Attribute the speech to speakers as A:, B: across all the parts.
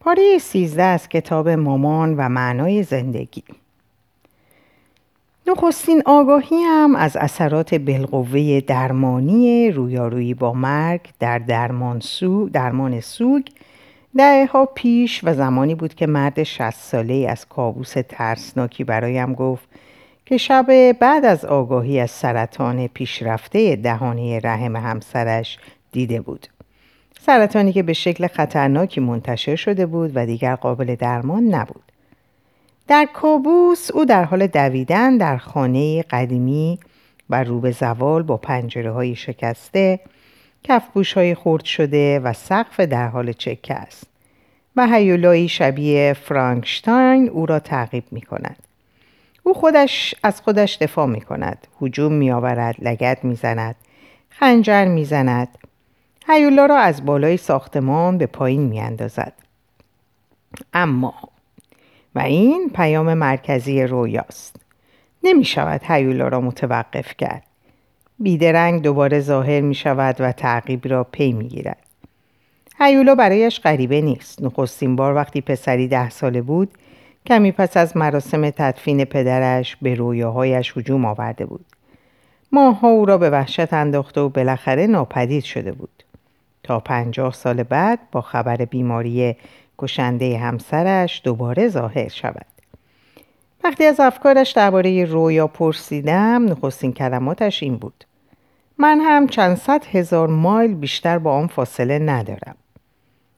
A: پاره سیزده از کتاب مامان و معنای زندگی نخستین آگاهی هم از اثرات بالقوه درمانی رویارویی با مرگ در درمان, سو، درمان سوگ ها پیش و زمانی بود که مرد شست ساله از کابوس ترسناکی برایم گفت که شب بعد از آگاهی از سرطان پیشرفته دهانه رحم همسرش دیده بود. سرطانی که به شکل خطرناکی منتشر شده بود و دیگر قابل درمان نبود. در کابوس او در حال دویدن در خانه قدیمی و رو به زوال با پنجره های شکسته کفبوش های خورد شده و سقف در حال چکه است و هیولایی شبیه فرانکشتاین او را تعقیب می کند. او خودش از خودش دفاع می کند. حجوم می آورد، لگت می زند، خنجر می زند. هیولا را از بالای ساختمان به پایین می اندازد. اما و این پیام مرکزی رویاست. نمی شود هیولا را متوقف کرد. بیدرنگ دوباره ظاهر می شود و تعقیب را پی می گیرد. هیولا برایش غریبه نیست. نخستین بار وقتی پسری ده ساله بود کمی پس از مراسم تدفین پدرش به رویاهایش هجوم آورده بود. ماها او را به وحشت انداخته و بالاخره ناپدید شده بود. تا پنجاه سال بعد با خبر بیماری کشنده همسرش دوباره ظاهر شود. وقتی از افکارش درباره رویا پرسیدم نخستین کلماتش این بود. من هم چند صد هزار مایل بیشتر با آن فاصله ندارم.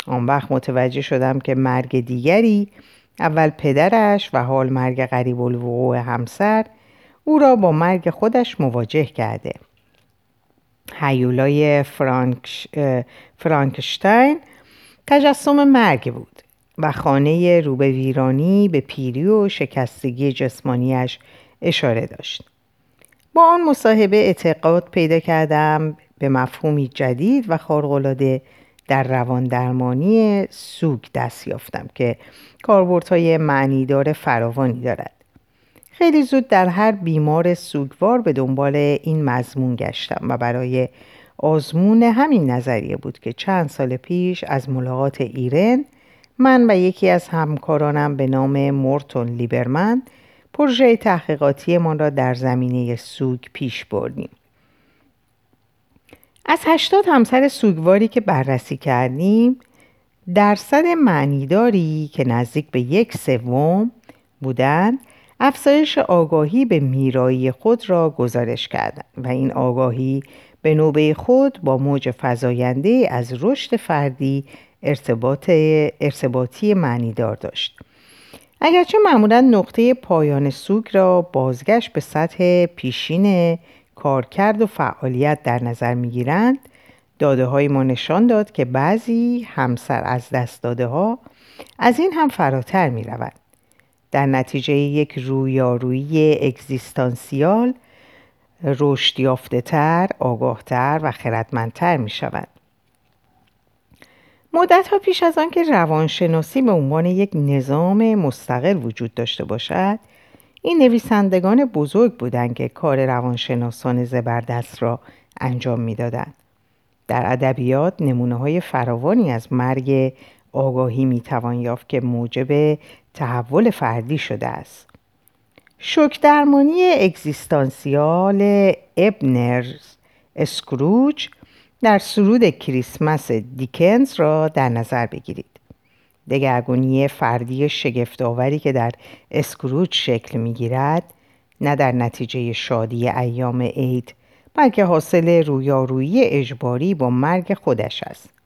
A: آن وقت متوجه شدم که مرگ دیگری اول پدرش و حال مرگ غریب الوقوع همسر او را با مرگ خودش مواجه کرده. هیولای فرانکش، فرانکشتاین تجسم مرگ بود و خانه رو به ویرانی به پیری و شکستگی جسمانیش اشاره داشت. با آن مصاحبه اعتقاد پیدا کردم به مفهومی جدید و خارق‌العاده در روان درمانی سوگ دست یافتم که کاربردهای معنیدار فراوانی دارد. خیلی زود در هر بیمار سوگوار به دنبال این مضمون گشتم و برای آزمون همین نظریه بود که چند سال پیش از ملاقات ایرن من و یکی از همکارانم به نام مورتون لیبرمن پروژه تحقیقاتی من را در زمینه سوگ پیش بردیم. از هشتاد همسر سوگواری که بررسی کردیم درصد معنیداری که نزدیک به یک سوم بودند افزایش آگاهی به میرایی خود را گزارش کردند و این آگاهی به نوبه خود با موج فزاینده از رشد فردی ارتباط ارتباطی معنیدار داشت اگرچه معمولا نقطه پایان سوگ را بازگشت به سطح پیشین کارکرد و فعالیت در نظر می‌گیرند داده های ما نشان داد که بعضی همسر از دست داده ها از این هم فراتر می روند. در نتیجه یک رویارویی اگزیستانسیال رشد یافته تر، آگاهتر و خردمندتر می شود. مدت ها پیش از آنکه روانشناسی به عنوان یک نظام مستقل وجود داشته باشد این نویسندگان بزرگ بودند که کار روانشناسان زبردست را انجام می‌دادند در ادبیات نمونه های فراوانی از مرگ آگاهی می‌توان یافت که موجب تحول فردی شده است شک درمانی اگزیستانسیال ابنرز اسکروچ در سرود کریسمس دیکنز را در نظر بگیرید. دگرگونی فردی شگفتآوری که در اسکروچ شکل می‌گیرد نه در نتیجه شادی ایام عید بلکه حاصل رویارویی اجباری با مرگ خودش است.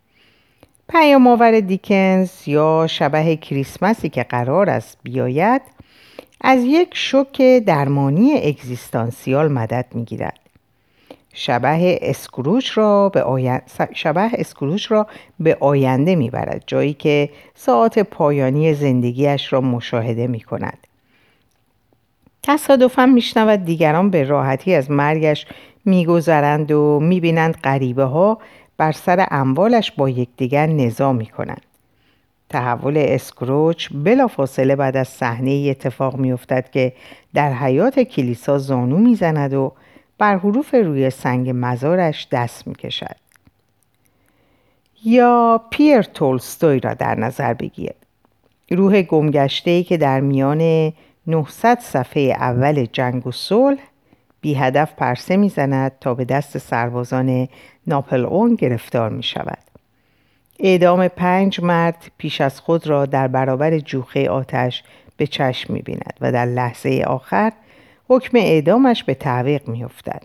A: پیام آور دیکنز یا شبه کریسمسی که قرار است بیاید از یک شوک درمانی اگزیستانسیال مدد می‌گیرد. شبه اسکروچ را به آینده, شبه اسکروچ را به آینده می‌برد جایی که ساعت پایانی زندگیش را مشاهده می کند. تصادفا میشنود دیگران به راحتی از مرگش میگذرند و می‌بینند غریبه ها بر سر اموالش با یکدیگر نزا می‌کنند. تحول اسکروچ بلافاصله بعد از صحنه اتفاق میافتد که در حیات کلیسا زانو می‌زند و بر حروف روی سنگ مزارش دست می‌کشد. یا پیر تولستوی را در نظر بگیرید. روح گمگشته که در میان 900 صفحه اول جنگ و صلح بی هدف پرسه می‌زند تا به دست سربازان ناپل اون گرفتار می شود. اعدام پنج مرد پیش از خود را در برابر جوخه آتش به چشم می بیند و در لحظه آخر حکم اعدامش به تعویق می افتد.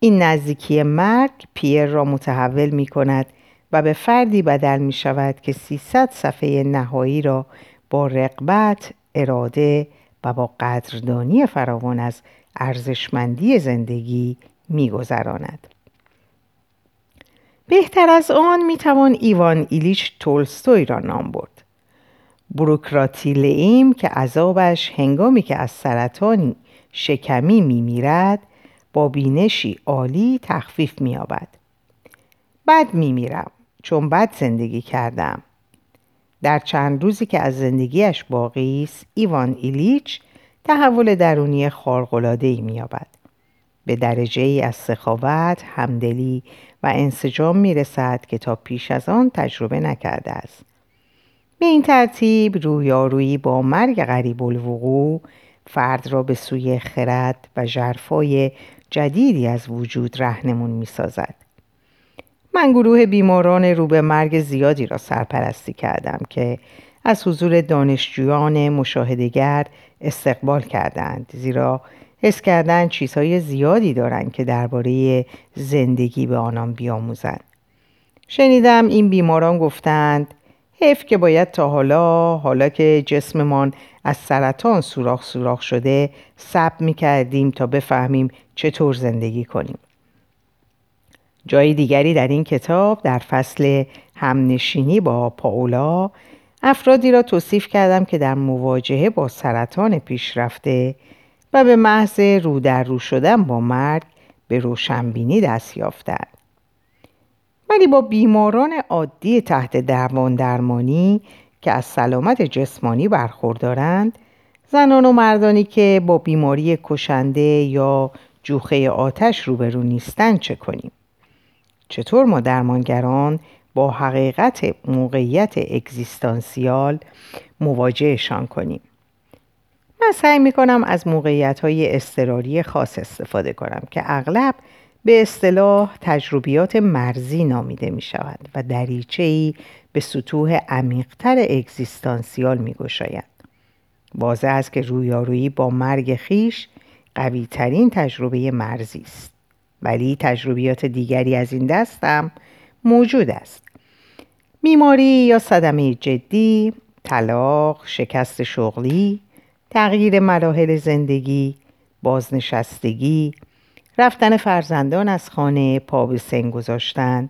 A: این نزدیکی مرگ پیر را متحول می کند و به فردی بدل می شود که 300 صفحه نهایی را با رقبت، اراده و با قدردانی فراوان از ارزشمندی زندگی میگذراند. بهتر از آن می توان ایوان ایلیچ تولستوی را نام برد. بروکراتی لئیم که عذابش هنگامی که از سرطانی شکمی می میرد با بینشی عالی تخفیف می آبد. بد می میرم چون بد زندگی کردم. در چند روزی که از زندگیش باقی است ایوان ایلیچ تحول درونی خارق‌العاده‌ای می‌یابد. به درجه ای از سخاوت، همدلی و انسجام می رسد که تا پیش از آن تجربه نکرده است. به این ترتیب رویارویی با مرگ غریب الوقوع فرد را به سوی خرد و جرفای جدیدی از وجود رهنمون می سازد. من گروه بیماران رو به مرگ زیادی را سرپرستی کردم که از حضور دانشجویان مشاهدگر استقبال کردند زیرا حس کردن چیزهای زیادی دارند که درباره زندگی به آنان بیاموزند. شنیدم این بیماران گفتند حیف که باید تا حالا حالا که جسممان از سرطان سوراخ سوراخ شده سب می کردیم تا بفهمیم چطور زندگی کنیم. جای دیگری در این کتاب در فصل همنشینی با پاولا افرادی را توصیف کردم که در مواجهه با سرطان پیشرفته و به محض رو در رو شدن با مرگ به روشنبینی دست یافتند. ولی با بیماران عادی تحت درمان درمانی که از سلامت جسمانی برخوردارند زنان و مردانی که با بیماری کشنده یا جوخه آتش روبرو نیستند چه کنیم؟ چطور ما درمانگران با حقیقت موقعیت اگزیستانسیال مواجهشان کنیم من سعی می کنم از موقعیت های استراری خاص استفاده کنم که اغلب به اصطلاح تجربیات مرزی نامیده می شود و دریچه به سطوح عمیقتر اگزیستانسیال می گوشاید. واضح است که رویارویی با مرگ خیش قوی ترین تجربه مرزی است. ولی تجربیات دیگری از این دستم موجود است. بیماری یا صدمه جدی، طلاق، شکست شغلی، تغییر مراحل زندگی، بازنشستگی، رفتن فرزندان از خانه پا به سن گذاشتن،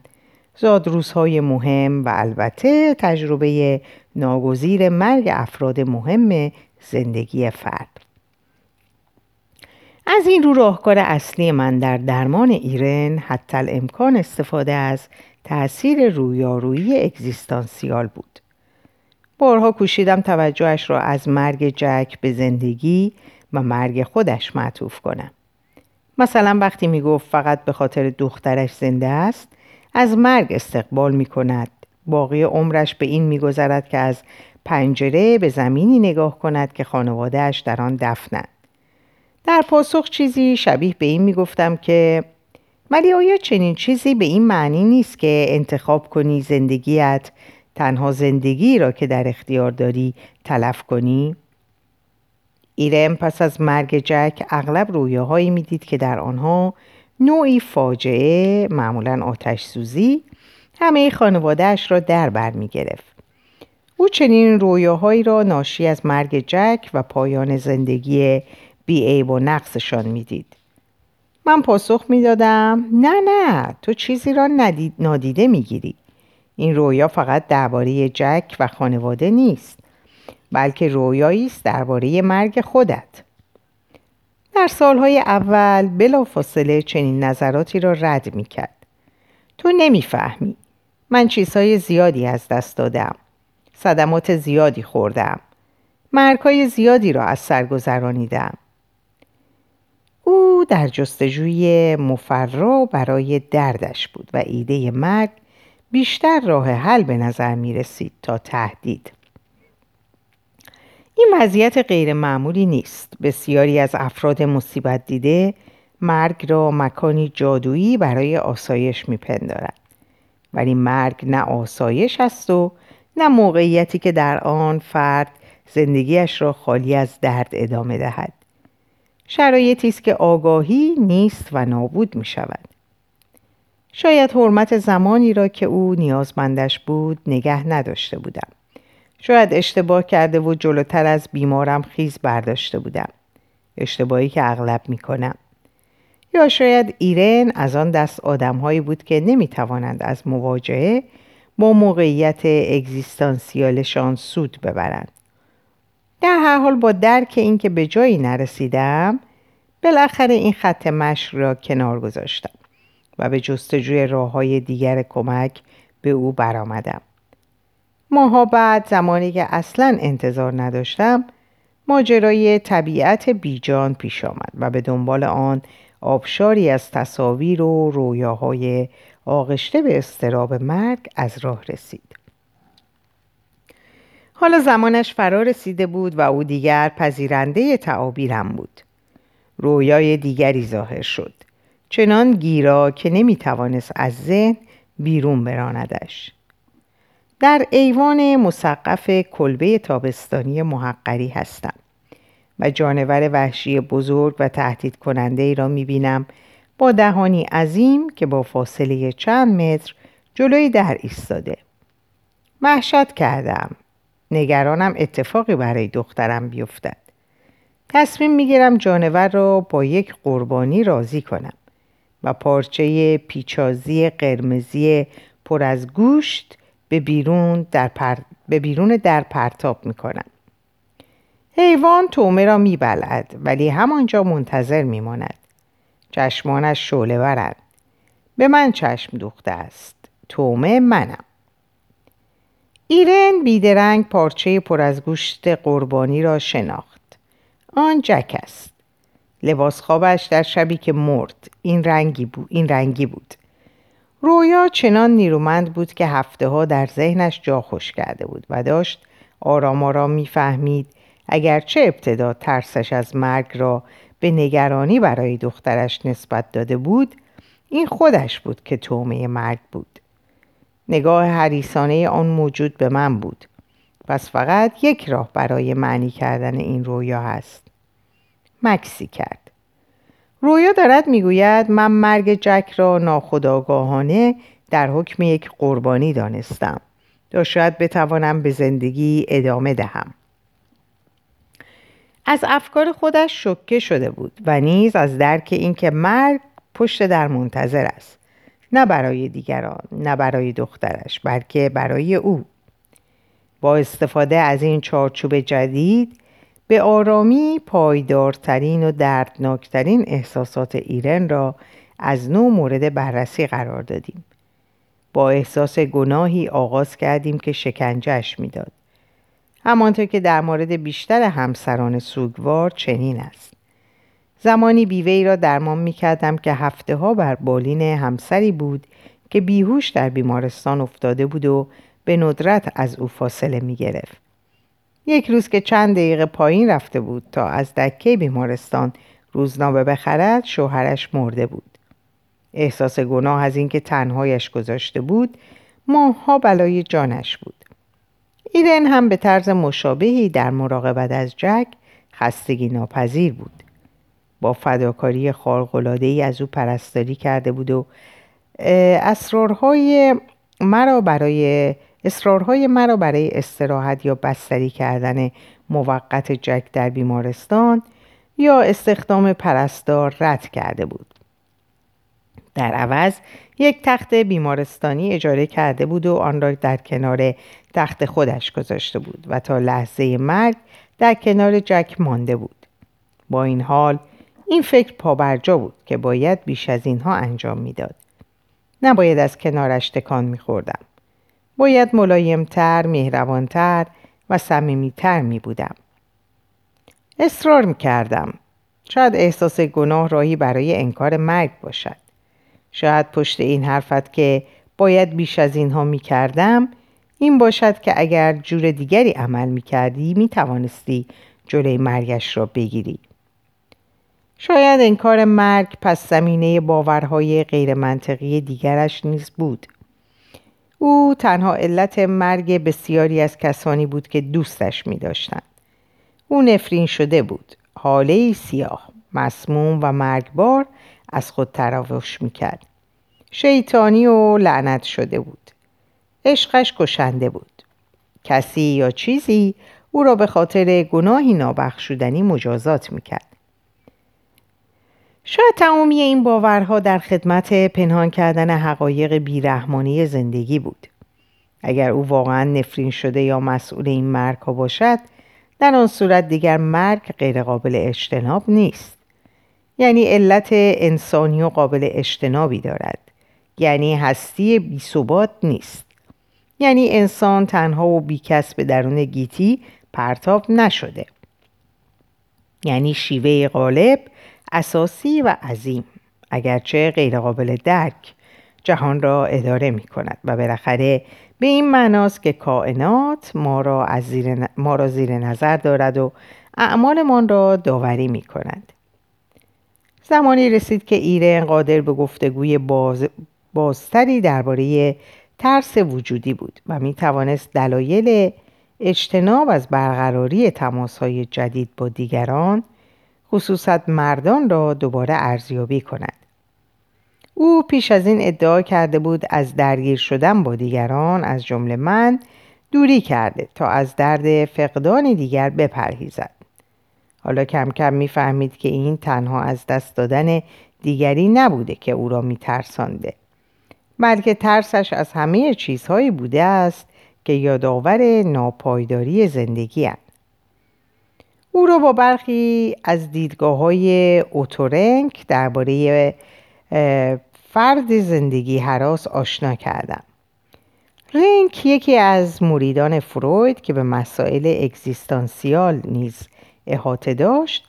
A: زادروزهای مهم و البته تجربه ناگزیر مرگ افراد مهم زندگی فرد. از این رو راهکار اصلی من در درمان ایرن حتی امکان استفاده از تأثیر رویارویی اگزیستانسیال بود. بارها کوشیدم توجهش را از مرگ جک به زندگی و مرگ خودش معطوف کنم. مثلا وقتی می گفت فقط به خاطر دخترش زنده است از مرگ استقبال می کند. باقی عمرش به این میگذرد که از پنجره به زمینی نگاه کند که خانوادهش در آن دفنند. در پاسخ چیزی شبیه به این می‌گفتم که ولی آیا چنین چیزی به این معنی نیست که انتخاب کنی زندگیت تنها زندگی را که در اختیار داری تلف کنی؟ ایرم پس از مرگ جک اغلب رویاهایی می‌دید که در آنها نوعی فاجعه معمولا آتش سوزی همه خانوادهش را در بر می گرفت. او چنین رویاهایی را ناشی از مرگ جک و پایان زندگی بیعیب و نقصشان می‌دید من پاسخ می‌دادم نه نه تو چیزی را ندید نادیده می‌گیری این رویا فقط درباره جک و خانواده نیست بلکه رویایی است درباره مرگ خودت. در سالهای اول بلا فاصله چنین نظراتی را رد می‌کرد. تو نمی‌فهمی. من چیزهای زیادی از دست دادم. صدمات زیادی خوردم. مرگهای زیادی را از سر گذرانیدم. او در جستجوی مفرا برای دردش بود و ایده مرگ بیشتر راه حل به نظر می رسید تا تهدید. این وضعیت غیر معمولی نیست. بسیاری از افراد مصیبت دیده مرگ را مکانی جادویی برای آسایش میپندارند ولی مرگ نه آسایش است و نه موقعیتی که در آن فرد زندگیش را خالی از درد ادامه دهد. شرایطی است که آگاهی نیست و نابود می شود. شاید حرمت زمانی را که او نیازمندش بود نگه نداشته بودم. شاید اشتباه کرده و جلوتر از بیمارم خیز برداشته بودم. اشتباهی که اغلب می کنم یا شاید ایرن از آن دست آدمهایی بود که نمی توانند از مواجهه با موقعیت اگزیستانسیالشان سود ببرند. در هر حال با درک اینکه به جایی نرسیدم بالاخره این خط مشق را کنار گذاشتم. و به جستجوی راه های دیگر کمک به او برآمدم. ماها بعد زمانی که اصلا انتظار نداشتم ماجرای طبیعت بیجان پیش آمد و به دنبال آن آبشاری از تصاویر و رویاهای آغشته به استراب مرگ از راه رسید. حالا زمانش فرا رسیده بود و او دیگر پذیرنده تعابیرم بود. رویای دیگری ظاهر شد. چنان گیرا که نمی توانست از ذهن بیرون براندش. در ایوان مسقف کلبه تابستانی محقری هستم و جانور وحشی بزرگ و تهدید کننده ای را می بینم با دهانی عظیم که با فاصله چند متر جلوی در ایستاده. وحشت کردم. نگرانم اتفاقی برای دخترم بیفتد. تصمیم می‌گیرم جانور را با یک قربانی راضی کنم و پارچه پیچازی قرمزی پر از گوشت به بیرون در, پر... به بیرون در پرتاب می‌کنم. حیوان تومه را میبلد ولی همانجا منتظر میماند. چشمانش شعله ورد. به من چشم دوخته است. تومه منم. ایرن بیدرنگ پارچه پر از گوشت قربانی را شناخت. آن جک است. لباس خوابش در شبی که مرد این رنگی بود. این رنگی بود. رویا چنان نیرومند بود که هفته ها در ذهنش جا خوش کرده بود و داشت آرام آرام می‌فهمید اگرچه ابتدا ترسش از مرگ را به نگرانی برای دخترش نسبت داده بود این خودش بود که تومه مرگ بود نگاه حریسانه آن موجود به من بود پس فقط یک راه برای معنی کردن این رویا هست مکسی کرد. رویا دارد می‌گوید من مرگ جک را ناخداگاهانه در حکم یک قربانی دانستم تا شاید بتوانم به زندگی ادامه دهم. از افکار خودش شکه شده بود و نیز از درک اینکه مرگ پشت در منتظر است. نه برای دیگران نه برای دخترش بلکه برای او. با استفاده از این چارچوب جدید به آرامی پایدارترین و دردناکترین احساسات ایرن را از نو مورد بررسی قرار دادیم. با احساس گناهی آغاز کردیم که شکنجهش می‌داد. همانطور که در مورد بیشتر همسران سوگوار چنین است. زمانی بیوه ای را درمان می کردم که هفته ها بر بالین همسری بود که بیهوش در بیمارستان افتاده بود و به ندرت از او فاصله می گرفت. یک روز که چند دقیقه پایین رفته بود تا از دکه بیمارستان روزنامه بخرد شوهرش مرده بود. احساس گناه از اینکه تنهایش گذاشته بود ماها بلای جانش بود. ایرن هم به طرز مشابهی در مراقبت از جک خستگی ناپذیر بود. با فداکاری ای از او پرستاری کرده بود و اسرارهای مرا برای اصرارهای مرا برای استراحت یا بستری کردن موقت جک در بیمارستان یا استخدام پرستار رد کرده بود. در عوض یک تخت بیمارستانی اجاره کرده بود و آن را در کنار تخت خودش گذاشته بود و تا لحظه مرگ در کنار جک مانده بود. با این حال این فکر پابرجا بود که باید بیش از اینها انجام می‌داد. نباید از کنارش تکان میخوردم. باید ملایمتر، مهربانتر و صمیمیتر می بودم. اصرار می کردم. شاید احساس گناه راهی برای انکار مرگ باشد. شاید پشت این حرفت که باید بیش از اینها می کردم این باشد که اگر جور دیگری عمل می کردی می توانستی جلوی مرگش را بگیری شاید انکار مرگ پس زمینه باورهای غیرمنطقی دیگرش نیز بود او تنها علت مرگ بسیاری از کسانی بود که دوستش می داشتن. او نفرین شده بود حاله سیاه مسموم و مرگبار از خود تراوش می کرد شیطانی و لعنت شده بود. عشقش کشنده بود. کسی یا چیزی او را به خاطر گناهی نابخشودنی مجازات می‌کرد. شاید تمامی این باورها در خدمت پنهان کردن حقایق بیرحمانی زندگی بود. اگر او واقعا نفرین شده یا مسئول این مرگ ها باشد در آن صورت دیگر مرگ غیرقابل اجتناب نیست. یعنی علت انسانی و قابل اجتنابی دارد. یعنی هستی بیثبات نیست. یعنی انسان تنها و بیکس به درون گیتی پرتاب نشده. یعنی شیوه غالب اساسی و عظیم اگرچه غیرقابل درک جهان را اداره می کند و بالاخره به این معناست که کائنات ما را, از زیر, ما را زیر نظر دارد و اعمالمان را داوری می کند. زمانی رسید که ایرن قادر به گفتگوی باز بازتری درباره ترس وجودی بود و می توانست دلایل اجتناب از برقراری های جدید با دیگران خصوصا مردان را دوباره ارزیابی کند. او پیش از این ادعا کرده بود از درگیر شدن با دیگران از جمله من دوری کرده تا از درد فقدان دیگر بپرهیزد. حالا کم کم می‌فهمید که این تنها از دست دادن دیگری نبوده که او را میترسانده بلکه ترسش از همه چیزهایی بوده است که یادآور ناپایداری زندگی هست. او را با برخی از دیدگاه های اوتورنک درباره فرد زندگی حراس آشنا کردم. رنک یکی از مریدان فروید که به مسائل اگزیستانسیال نیز احاطه داشت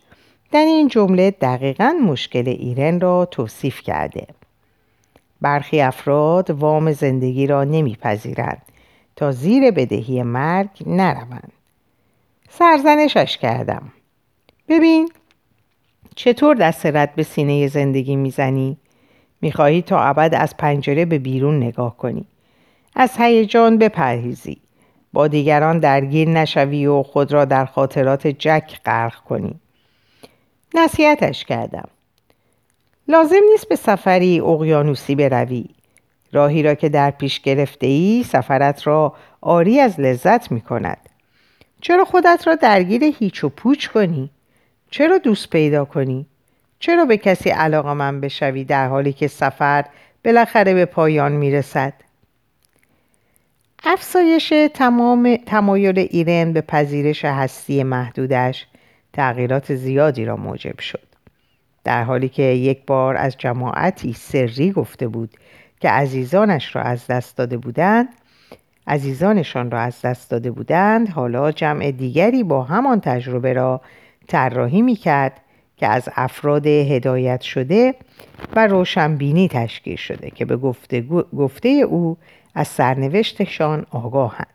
A: در این جمله دقیقا مشکل ایرن را توصیف کرده. برخی افراد وام زندگی را نمیپذیرند تا زیر بدهی مرگ نروند سرزنشش کردم. ببین چطور دست رد به سینه زندگی می‌زنی؟ می‌خواهی تا ابد از پنجره به بیرون نگاه کنی. از هیجان بپرهیزی. با دیگران درگیر نشوی و خود را در خاطرات جک غرق کنی. نصیحتش کردم. لازم نیست به سفری اقیانوسی بروی. راهی را که در پیش گرفته ای سفرت را آری از لذت می کند چرا خودت را درگیر هیچ و پوچ کنی؟ چرا دوست پیدا کنی؟ چرا به کسی علاقه من بشوی در حالی که سفر بالاخره به پایان می رسد؟ افزایش تمام تمایل ایرن به پذیرش هستی محدودش تغییرات زیادی را موجب شد. در حالی که یک بار از جماعتی سری گفته بود که عزیزانش را از دست داده بودند عزیزانشان را از دست داده بودند حالا جمع دیگری با همان تجربه را طراحی می کرد که از افراد هدایت شده و روشنبینی تشکیل شده که به گفته, گفته او از سرنوشتشان آگاهند.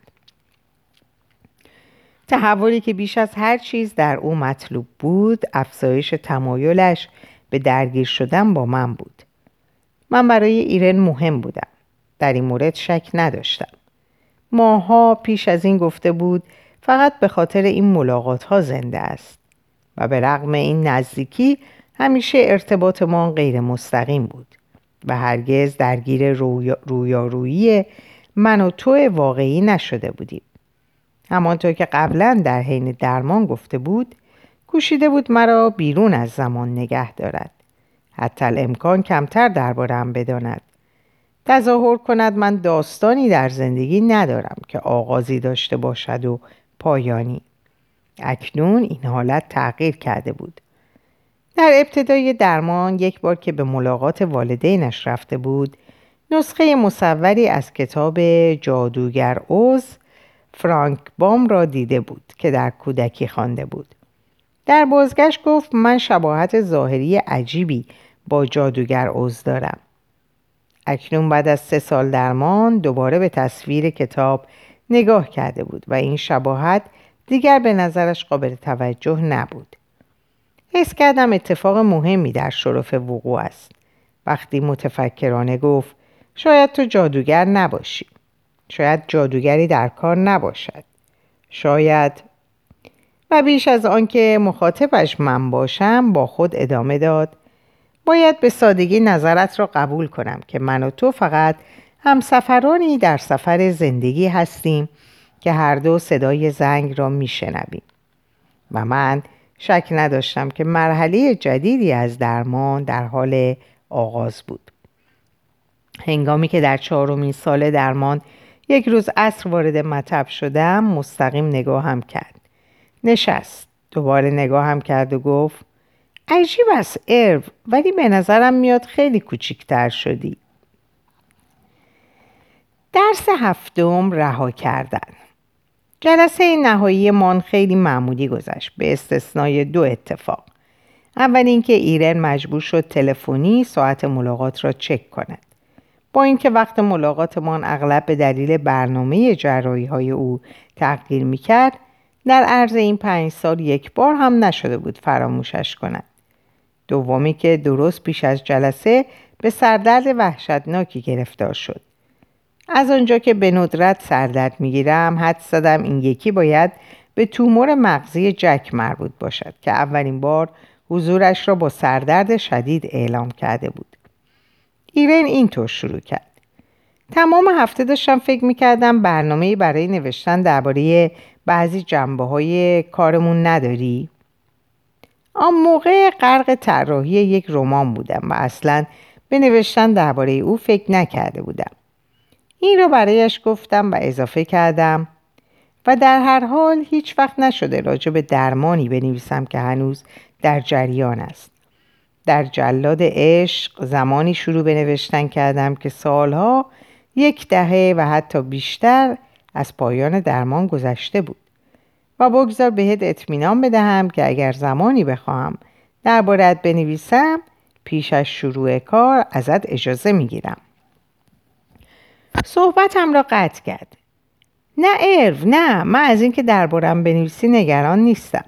A: تحولی که بیش از هر چیز در او مطلوب بود افزایش تمایلش به درگیر شدن با من بود. من برای ایرن مهم بودم. در این مورد شک نداشتم. ماها پیش از این گفته بود فقط به خاطر این ملاقات ها زنده است. و به رغم این نزدیکی همیشه ارتباطمان غیر مستقیم بود. و هرگز درگیر رویارویی من و تو واقعی نشده بودیم. همانطور که قبلا در حین درمان گفته بود کوشیده بود مرا بیرون از زمان نگه دارد. حتی امکان کمتر دربارم بداند. تظاهر کند. من داستانی در زندگی ندارم که آغازی داشته باشد و پایانی. اکنون این حالت تغییر کرده بود. در ابتدای درمان یک بار که به ملاقات والدینش رفته بود نسخه مصوری از کتاب جادوگر اوز فرانک بام را دیده بود که در کودکی خوانده بود. در بازگشت گفت من شباهت ظاهری عجیبی با جادوگر اوز دارم. اکنون بعد از سه سال درمان دوباره به تصویر کتاب نگاه کرده بود و این شباهت دیگر به نظرش قابل توجه نبود. حس کردم اتفاق مهمی در شرف وقوع است. وقتی متفکرانه گفت شاید تو جادوگر نباشی. شاید جادوگری در کار نباشد. شاید و بیش از آنکه مخاطبش من باشم با خود ادامه داد باید به سادگی نظرت را قبول کنم که من و تو فقط همسفرانی در سفر زندگی هستیم که هر دو صدای زنگ را میشنویم. و من شک نداشتم که مرحله جدیدی از درمان در حال آغاز بود. هنگامی که در چهارمین سال درمان یک روز عصر وارد مطب شدم مستقیم نگاهم کرد. نشست. دوباره نگاهم کرد و گفت عجیب است ارو ولی به نظرم میاد خیلی کوچیکتر شدی. درس هفتم رها کردن. جلسه نهایی من خیلی معمولی گذشت به استثنای دو اتفاق. اول اینکه ایرن مجبور شد تلفنی ساعت ملاقات را چک کند. با اینکه وقت ملاقاتمان اغلب به دلیل برنامه جراحی های او تغییر می‌کرد در عرض این پنج سال یک بار هم نشده بود فراموشش کند. دومی که درست پیش از جلسه به سردرد وحشتناکی گرفتار شد. از آنجا که به ندرت سردرد می‌گیرم حد زدم این یکی باید به تومور مغزی جک مربوط باشد که اولین بار حضورش را با سردرد شدید اعلام کرده بود. ایرن اینطور شروع کرد. تمام هفته داشتم فکر می‌کردم برنامه برای نوشتن درباره بعضی جنبه های کارمون نداری؟ آن موقع غرق طراحی یک رمان بودم و اصلا به نوشتن درباره او فکر نکرده بودم. این را برایش گفتم و اضافه کردم و در هر حال هیچ وقت نشده راجع به درمانی بنویسم که هنوز در جریان است. در جلاد عشق زمانی شروع به نوشتن کردم که سالها یک دهه و حتی بیشتر از پایان درمان گذشته بود. و بگذار بهت اطمینان بدهم که اگر زمانی بخواهم دربارت بنویسم پیش از شروع کار ازت اجازه می‌گیرم. صحبتم را قطع کرد. نه ارو نه من از اینکه دربارم بنویسی نگران نیستم.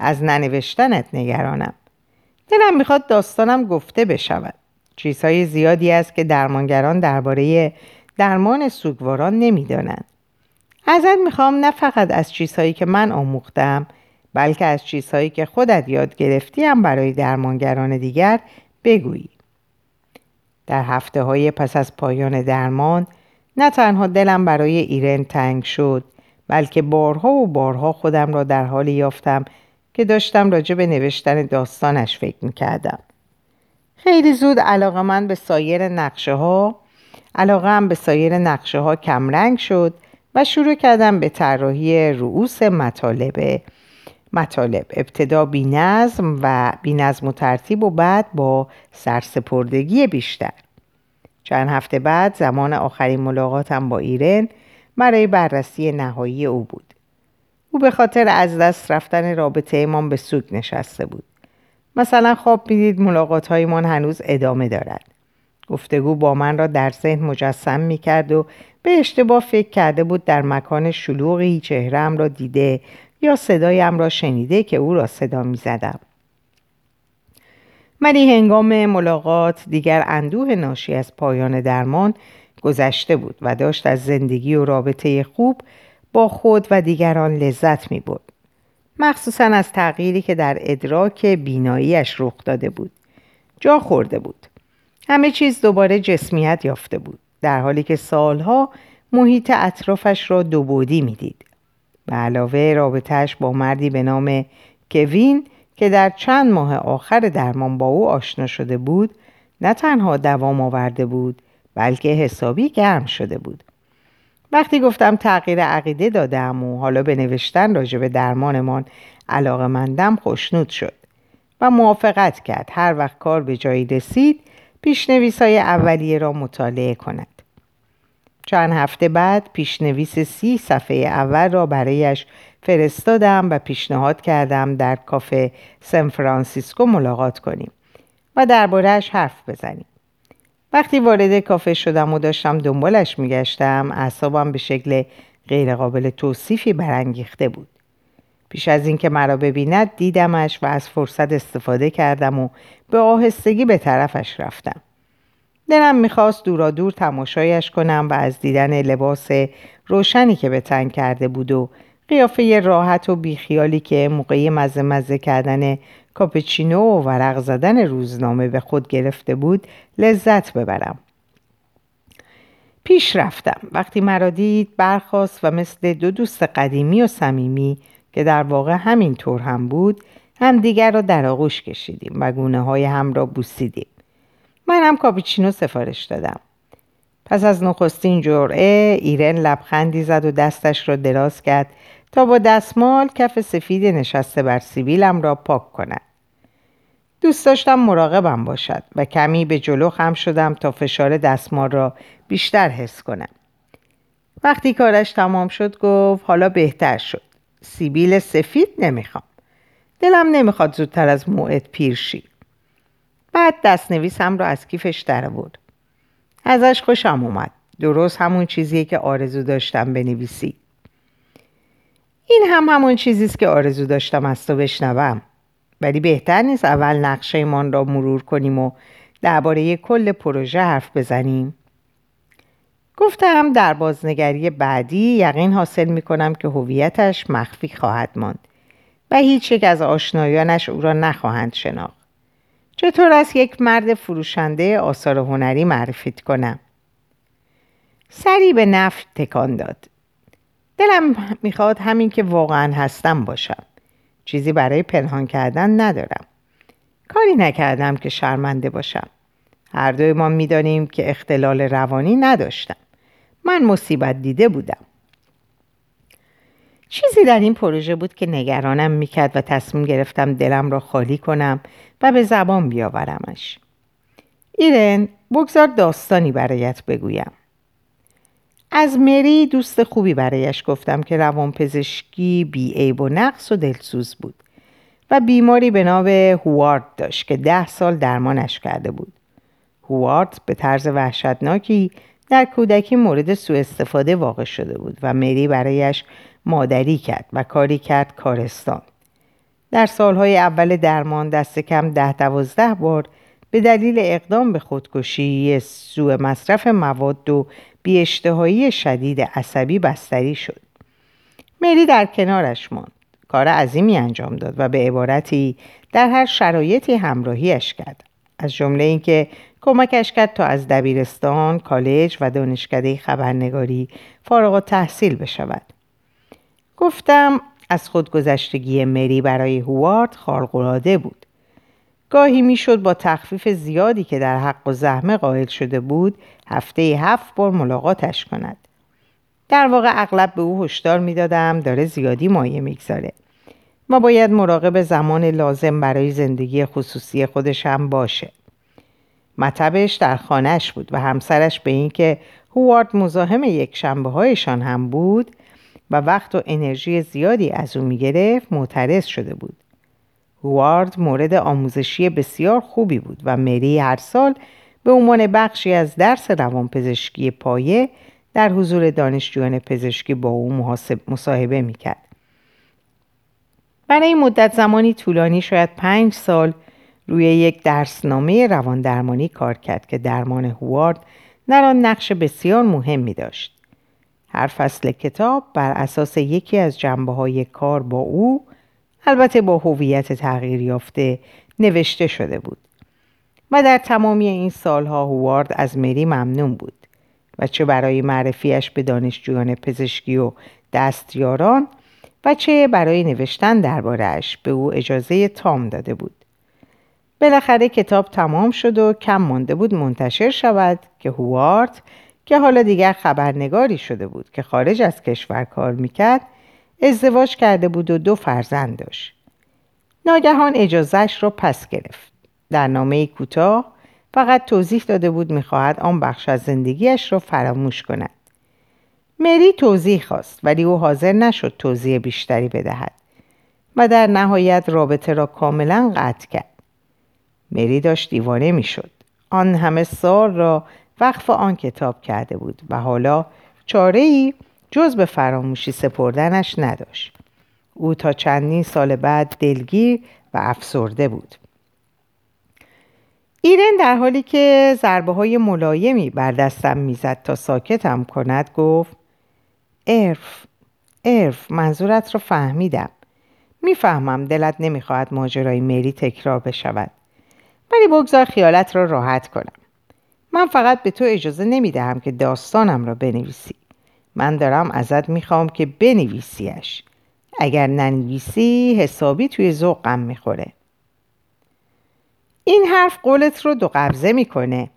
A: از ننوشتنت نگرانم. دلم می‌خواد داستانم گفته بشود. چیزهای زیادی است که درمانگران درباره درمان سوگواران نمی‌دانند. ازت می‌خوام نه فقط از چیزهایی که من آموختم بلکه از چیزهایی که خودت یاد گرفتی هم برای درمانگران دیگر بگویی. در هفته های پس از پایان درمان نه تنها دلم برای ایرن تنگ شد بلکه بارها و بارها خودم را در حالی یافتم که داشتم راجع به نوشتن داستانش فکر می‌کردم. خیلی زود علاقه من به سایر نقشه ها علاقه هم به سایر نقشه ها کمرنگ شد و شروع کردم به طراحی رؤوس مطالب. مطالب ابتدا بی نظم و بی نظم و ترتیب و بعد با سرسپردگی بیشتر. چند هفته بعد زمان آخرین ملاقاتم با ایرن برای بررسی نهایی او بود. او به خاطر از دست رفتن رابطه ایمان به سوگ نشسته بود. مثلا خواب بیدید ملاقات هایمان هنوز ادامه دارد. گفتگو با من را در ذهن مجسم می کرد و به اشتباه فکر کرده بود در مکان شلوغی چهرم را دیده یا صدایم را شنیده که او را صدا می زدم. ولی هنگام ملاقات دیگر اندوه ناشی از پایان درمان گذشته بود و داشت از زندگی و رابطه خوب با خود و دیگران لذت می بود. مخصوصا از تغییری که در ادراک بیناییش رخ داده بود. جا خورده بود. همه چیز دوباره جسمیت یافته بود. در حالی که سالها محیط اطرافش را دو بودی می‌دید. به علاوه رابطهش با مردی به نام کوین که در چند ماه آخر درمان با او آشنا شده بود نه تنها دوام آورده بود بلکه حسابی گرم شده بود وقتی گفتم تغییر عقیده دادم و حالا به نوشتن راجع به درمانمان علاقه مندم خوشنود شد و موافقت کرد هر وقت کار به جایی رسید پیشنویس های اولیه را مطالعه کند. چند هفته بعد پیشنویس سی صفحه اول را برایش فرستادم و پیشنهاد کردم در کافه سن فرانسیسکو ملاقات کنیم و دربارهش حرف بزنیم. وقتی وارد کافه شدم و داشتم دنبالش میگشتم اعصابم به شکل غیرقابل توصیفی برانگیخته بود پیش از اینکه مرا ببیند دیدمش و از فرصت استفاده کردم و به آهستگی به طرفش رفتم. دلم می‌خواست دورا دور تماشایش کنم و از دیدن لباس روشنی که به تن کرده بود و قیافه راحت و بیخیالی که موقعی مزه مزه کردن کاپچینو و ورق زدن روزنامه به خود گرفته بود لذت ببرم. پیش رفتم. وقتی مرا دید برخواست و مثل دو دوست قدیمی و صمیمی که در واقع همین طور هم بود هم دیگر را در آغوش کشیدیم و گونه های هم را بوسیدیم. من هم کاپیچینو سفارش دادم. پس از نخستین جرعه ایرن لبخندی زد و دستش را دراز کرد تا با دستمال کف سفید نشسته بر سیبیلم را پاک کند. دوست داشتم مراقبم باشد و کمی به جلو خم شدم تا فشار دستمال را بیشتر حس کنم. وقتی کارش تمام شد گفت حالا بهتر شد. سیبیل سفید نمی‌خوام. دلم نمی‌خواد زودتر از موعد پیرشی بعد دستنویسم را از کیفش در بود ازش خوشم اومد. درست همون چیزیه که آرزو داشتم بنویسی. این هم همون چیزیست که آرزو داشتم از تو بشنوم. ولی بهتر نیست اول نقشه ایمان را مرور کنیم و درباره کل پروژه حرف بزنیم. گفتم در بازنگری بعدی یقین حاصل می کنم که هویتش مخفی خواهد ماند و هیچ یک از آشنایانش او را نخواهند شناخت. چطور است یک مرد فروشنده آثار هنری معرفیت کنم؟ سری به نفت تکان داد. دلم می‌خواد همین که واقعا هستم باشم. چیزی برای پنهان کردن ندارم. کاری نکردم که شرمنده باشم. هر دوی ما می‌دانیم که اختلال روانی نداشتم. من مصیبت دیده بودم. چیزی در این پروژه بود که نگرانم می‌کرد و تصمیم گرفتم دلم را خالی کنم و به زبان بیاورمش. ایرن بگذار داستانی برایت بگویم. از مری دوست خوبی برایش گفتم که روانپزشکی بیعیب و نقص و دلسوز بود و بیماری به نام هوارد داشت که ده سال درمانش کرده بود. هوارد به طرز وحشتناکی در کودکی مورد سوء استفاده واقع شده بود و مری برایش مادری کرد و کاری کرد کارستان. در سالهای اول درمان دست کم ده دوازده بار به دلیل اقدام به خودکشی سوء مصرف مواد و بیاشتهایی شدید عصبی بستری شد. مری در کنارش ماند. کار عظیمی انجام داد و به عبارتی در هر شرایطی همراهیش کرد. از جمله اینکه کمکش کرد تا از دبیرستان، کالج و دانشکده خبرنگاری فارغ تحصیل بشود. گفتم از خودگذشتگی مری برای هوارد خارق‌العاده بود. گاهی می‌شد با تخفیف زیادی که در حق و زحمه قائل شده بود هفته هفت بار ملاقاتش کند. در واقع اغلب به او هشدار می‌دادم داره زیادی مایه می‌گذاره. ما باید مراقب زمان لازم برای زندگی خصوصی خودش هم باشه. مطبش در خانهش بود و همسرش به اینکه هوارد مزاحم یک شنبه هایشان هم بود و وقت و انرژی زیادی از او می‌گرفت معترض شده بود. هوارد مورد آموزشی بسیار خوبی بود و مری هر سال به عنوان بخشی از درس روانپزشکی پایه در حضور دانشجویان پزشکی با او مصاحبه می‌کرد. برای مدت زمانی طولانی شاید پنج سال روی یک درسنامه رواندرمانی کار کرد که درمان هوارد در آن نقش بسیار مهمی داشت. هر فصل کتاب بر اساس یکی از جنبه های کار با او البته با هویت تغییر یافته نوشته شده بود. و در تمامی این سالها هوارد از مری ممنون بود. و چه برای معرفیش به دانشجویان پزشکی و دستیاران و چه برای نوشتن دربارهش به او اجازه تام داده بود. بالاخره کتاب تمام شد و کم مانده بود منتشر شود که هوارد که حالا دیگر خبرنگاری شده بود که خارج از کشور کار می‌کرد ازدواج کرده بود و دو فرزند داشت. ناگهان اجازهش را پس گرفت. در نامه کوتاه فقط توضیح داده بود می‌خواهد آن بخش از زندگیش را فراموش کند. مری توضیح خواست ولی او حاضر نشد توضیح بیشتری بدهد و در نهایت رابطه را کاملا قطع کرد. مری داشت دیوانه می‌شد. آن همه سال را وقف آن کتاب کرده بود و حالا چاره ای جز به فراموشی سپردنش نداشت. او تا چندین سال بعد دلگیر و افسرده بود. ایرن در حالی که ضربه های ملایمی بر دستم می‌زد تا ساکتم کند گفت ارف ارف منظورت را فهمیدم. می‌فهمم دلت نمی‌خواهد ماجرای مری تکرار بشود. ولی بگذار خیالت را راحت کنم. من فقط به تو اجازه نمی‌دهم که داستانم را بنویسی. من دارم ازت می‌خوام که بنویسیش. اگر ننویسی حسابی توی ذوقم می‌خوره. این حرف قولت رو دو قبضه می‌کنه.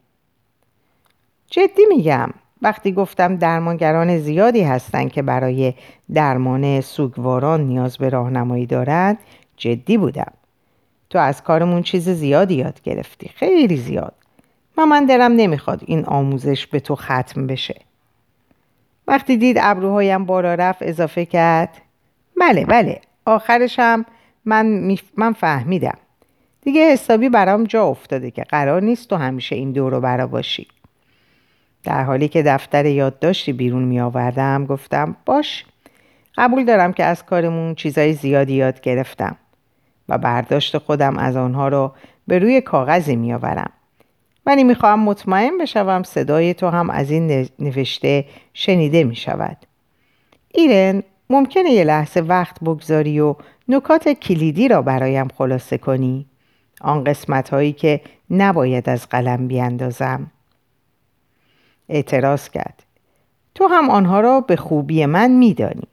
A: جدی میگم وقتی گفتم درمانگران زیادی هستند که برای درمان سوگواران نیاز به راهنمایی دارند جدی بودم. تو از کارمون چیز زیادی یاد گرفتی. خیلی زیاد. و من دلم نمی‌خواد این آموزش به تو ختم بشه. وقتی دید ابروهایم بالا رفت اضافه کرد بله بله آخرش هم من, من فهمیدم. دیگه حسابی برام جا افتاده که قرار نیست تو همیشه این دورو برا باشی. در حالی که دفتر یادداشتی بیرون می آوردم گفتم باش قبول دارم که از کارمون چیزای زیادی یاد گرفتم. و برداشت خودم از آنها رو به روی کاغذی می آورم ولی می‌خواهم مطمئن بشوم صدای تو هم از این نوشته شنیده می شود ایرن ممکنه یه لحظه وقت بگذاری و نکات کلیدی را برایم خلاصه کنی؟ آن قسمت هایی که نباید از قلم بیاندازم. اعتراض کرد. تو هم آنها را به خوبی من میدانی.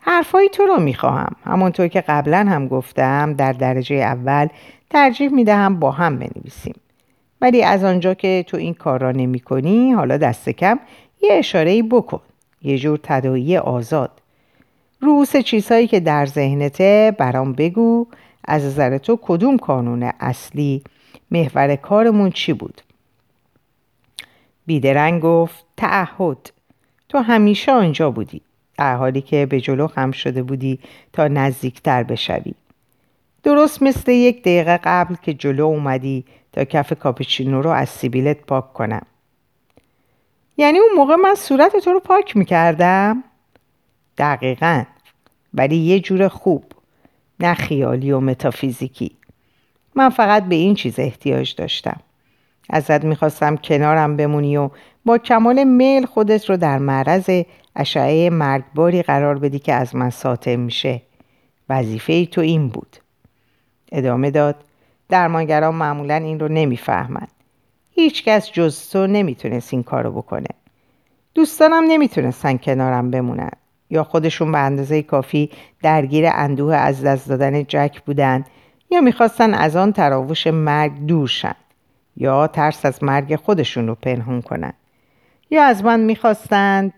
A: حرفایی تو را می‌خواهم. همانطور که قبلا هم گفتم در درجه اول ترجیح می‌دهم با هم بنویسیم. ولی از آنجا که تو این کار را نمی کنی حالا دست کم یه اشاره بکن. یه جور تدایی آزاد. روس چیزهایی که در ذهنته برام بگو. از نظر تو کدوم کانون اصلی محور کارمون چی بود؟ بیدرنگ گفت تعهد. تو همیشه آنجا بودی. در حالی که به جلو خم شده بودی تا نزدیکتر بشوی. درست مثل یک دقیقه قبل که جلو اومدی تا کف کاپچینو رو از سیبیلت پاک کنم. یعنی اون موقع من صورت تو رو پاک می‌کردم؟ دقیقا. ولی یه جور خوب. نه خیالی و متافیزیکی. من فقط به این چیز احتیاج داشتم. ازت می‌خواستم کنارم بمونی و با کمال میل خودت رو در معرض اشعه مرگباری قرار بدی که از من ساطع میشه. وظیفه تو این بود. ادامه داد درمانگران معمولا این رو نمی‌فهمند. هیچکس جز تو نمی‌تونست این کارو بکنه. دوستانم نمی‌تونستن کنارم بمونن. یا خودشون به اندازه کافی درگیر اندوه از دست دادن جک بودن یا می‌خواستن از آن تراوش مرگ دور شن یا ترس از مرگ خودشون رو پنهون کنن. یا از من می‌خواستند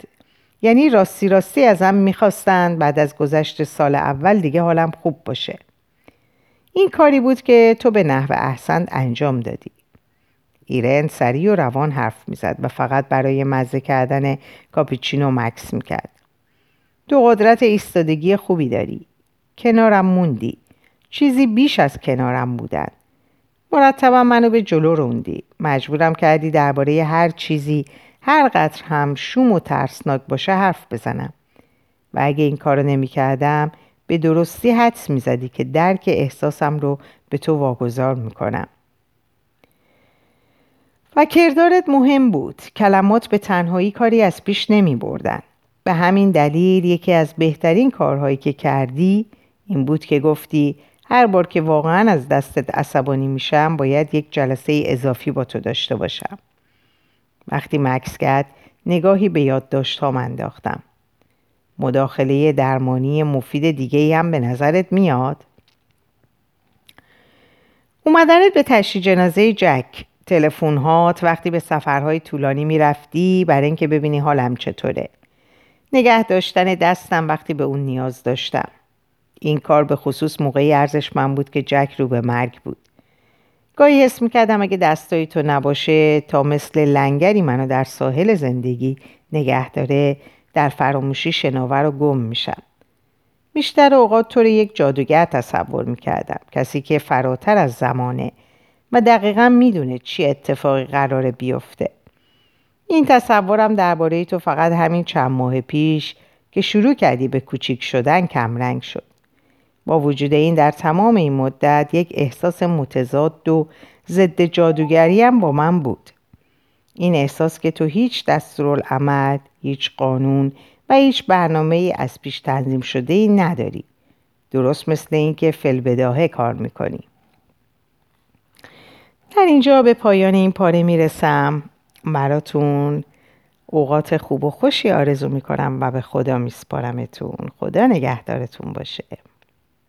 A: یعنی راستی راستی ازم می‌خواستند بعد از گذشت سال اول دیگه حالم خوب باشه. این کاری بود که تو به نحو احسن انجام دادی. ایرن سریع و روان حرف می‌زد و فقط برای مزه کردن کاپیچینو مکس می‌کرد. تو قدرت ایستادگی خوبی داری. کنارم موندی. چیزی بیش از کنارم بودن. مرتبا منو به جلو روندی. مجبورم کردی درباره هر چیزی هر قدر هم شوم و ترسناک باشه حرف بزنم و اگه این کارو نمی کردم به درستی حدس می زدی که درک احساسم رو به تو واگذار می کنم. و کردارت مهم بود کلمات به تنهایی کاری از پیش نمی بردن. به همین دلیل یکی از بهترین کارهایی که کردی این بود که گفتی هر بار که واقعا از دستت عصبانی میشم باید یک جلسه اضافی با تو داشته باشم وقتی مکس کرد نگاهی به یادداشت ها انداختم. مداخله درمانی مفید دیگه هم به نظرت میاد؟ اومدنت به تشییع جنازه جک. تلفن هات وقتی به سفرهای طولانی می‌رفتی برای اینکه ببینی حالم چطوره. نگه داشتن دستم وقتی به اون نیاز داشتم. این کار به خصوص موقعی ارزش من بود که جک رو به مرگ بود. گاهی حس می‌کردم اگه دستایی تو نباشه تا مثل لنگری منو در ساحل زندگی نگه داره در فراموشی شناور و گم میشم. بیشتر اوقات تو رو یک جادوگر تصور می‌کردم. کسی که فراتر از زمانه و دقیقا می‌دونه چی اتفاقی قراره بیفته. این تصورم درباره تو فقط همین چند ماه پیش که شروع کردی به کوچیک شدن کمرنگ شد. با وجود این در تمام این مدت یک احساس متضاد و ضد جادوگری هم با من بود. این احساس که تو هیچ دستورالعمل هیچ قانون و هیچ برنامه ای از پیش تنظیم شده ای نداری. درست مثل اینکه فلبداهه کار می‌کنی. در اینجا به پایان این پاره می‌رسم. براتون اوقات خوب و خوشی آرزو می‌کنم و به خدا میسپارمتون. خدا نگهدارتون باشه.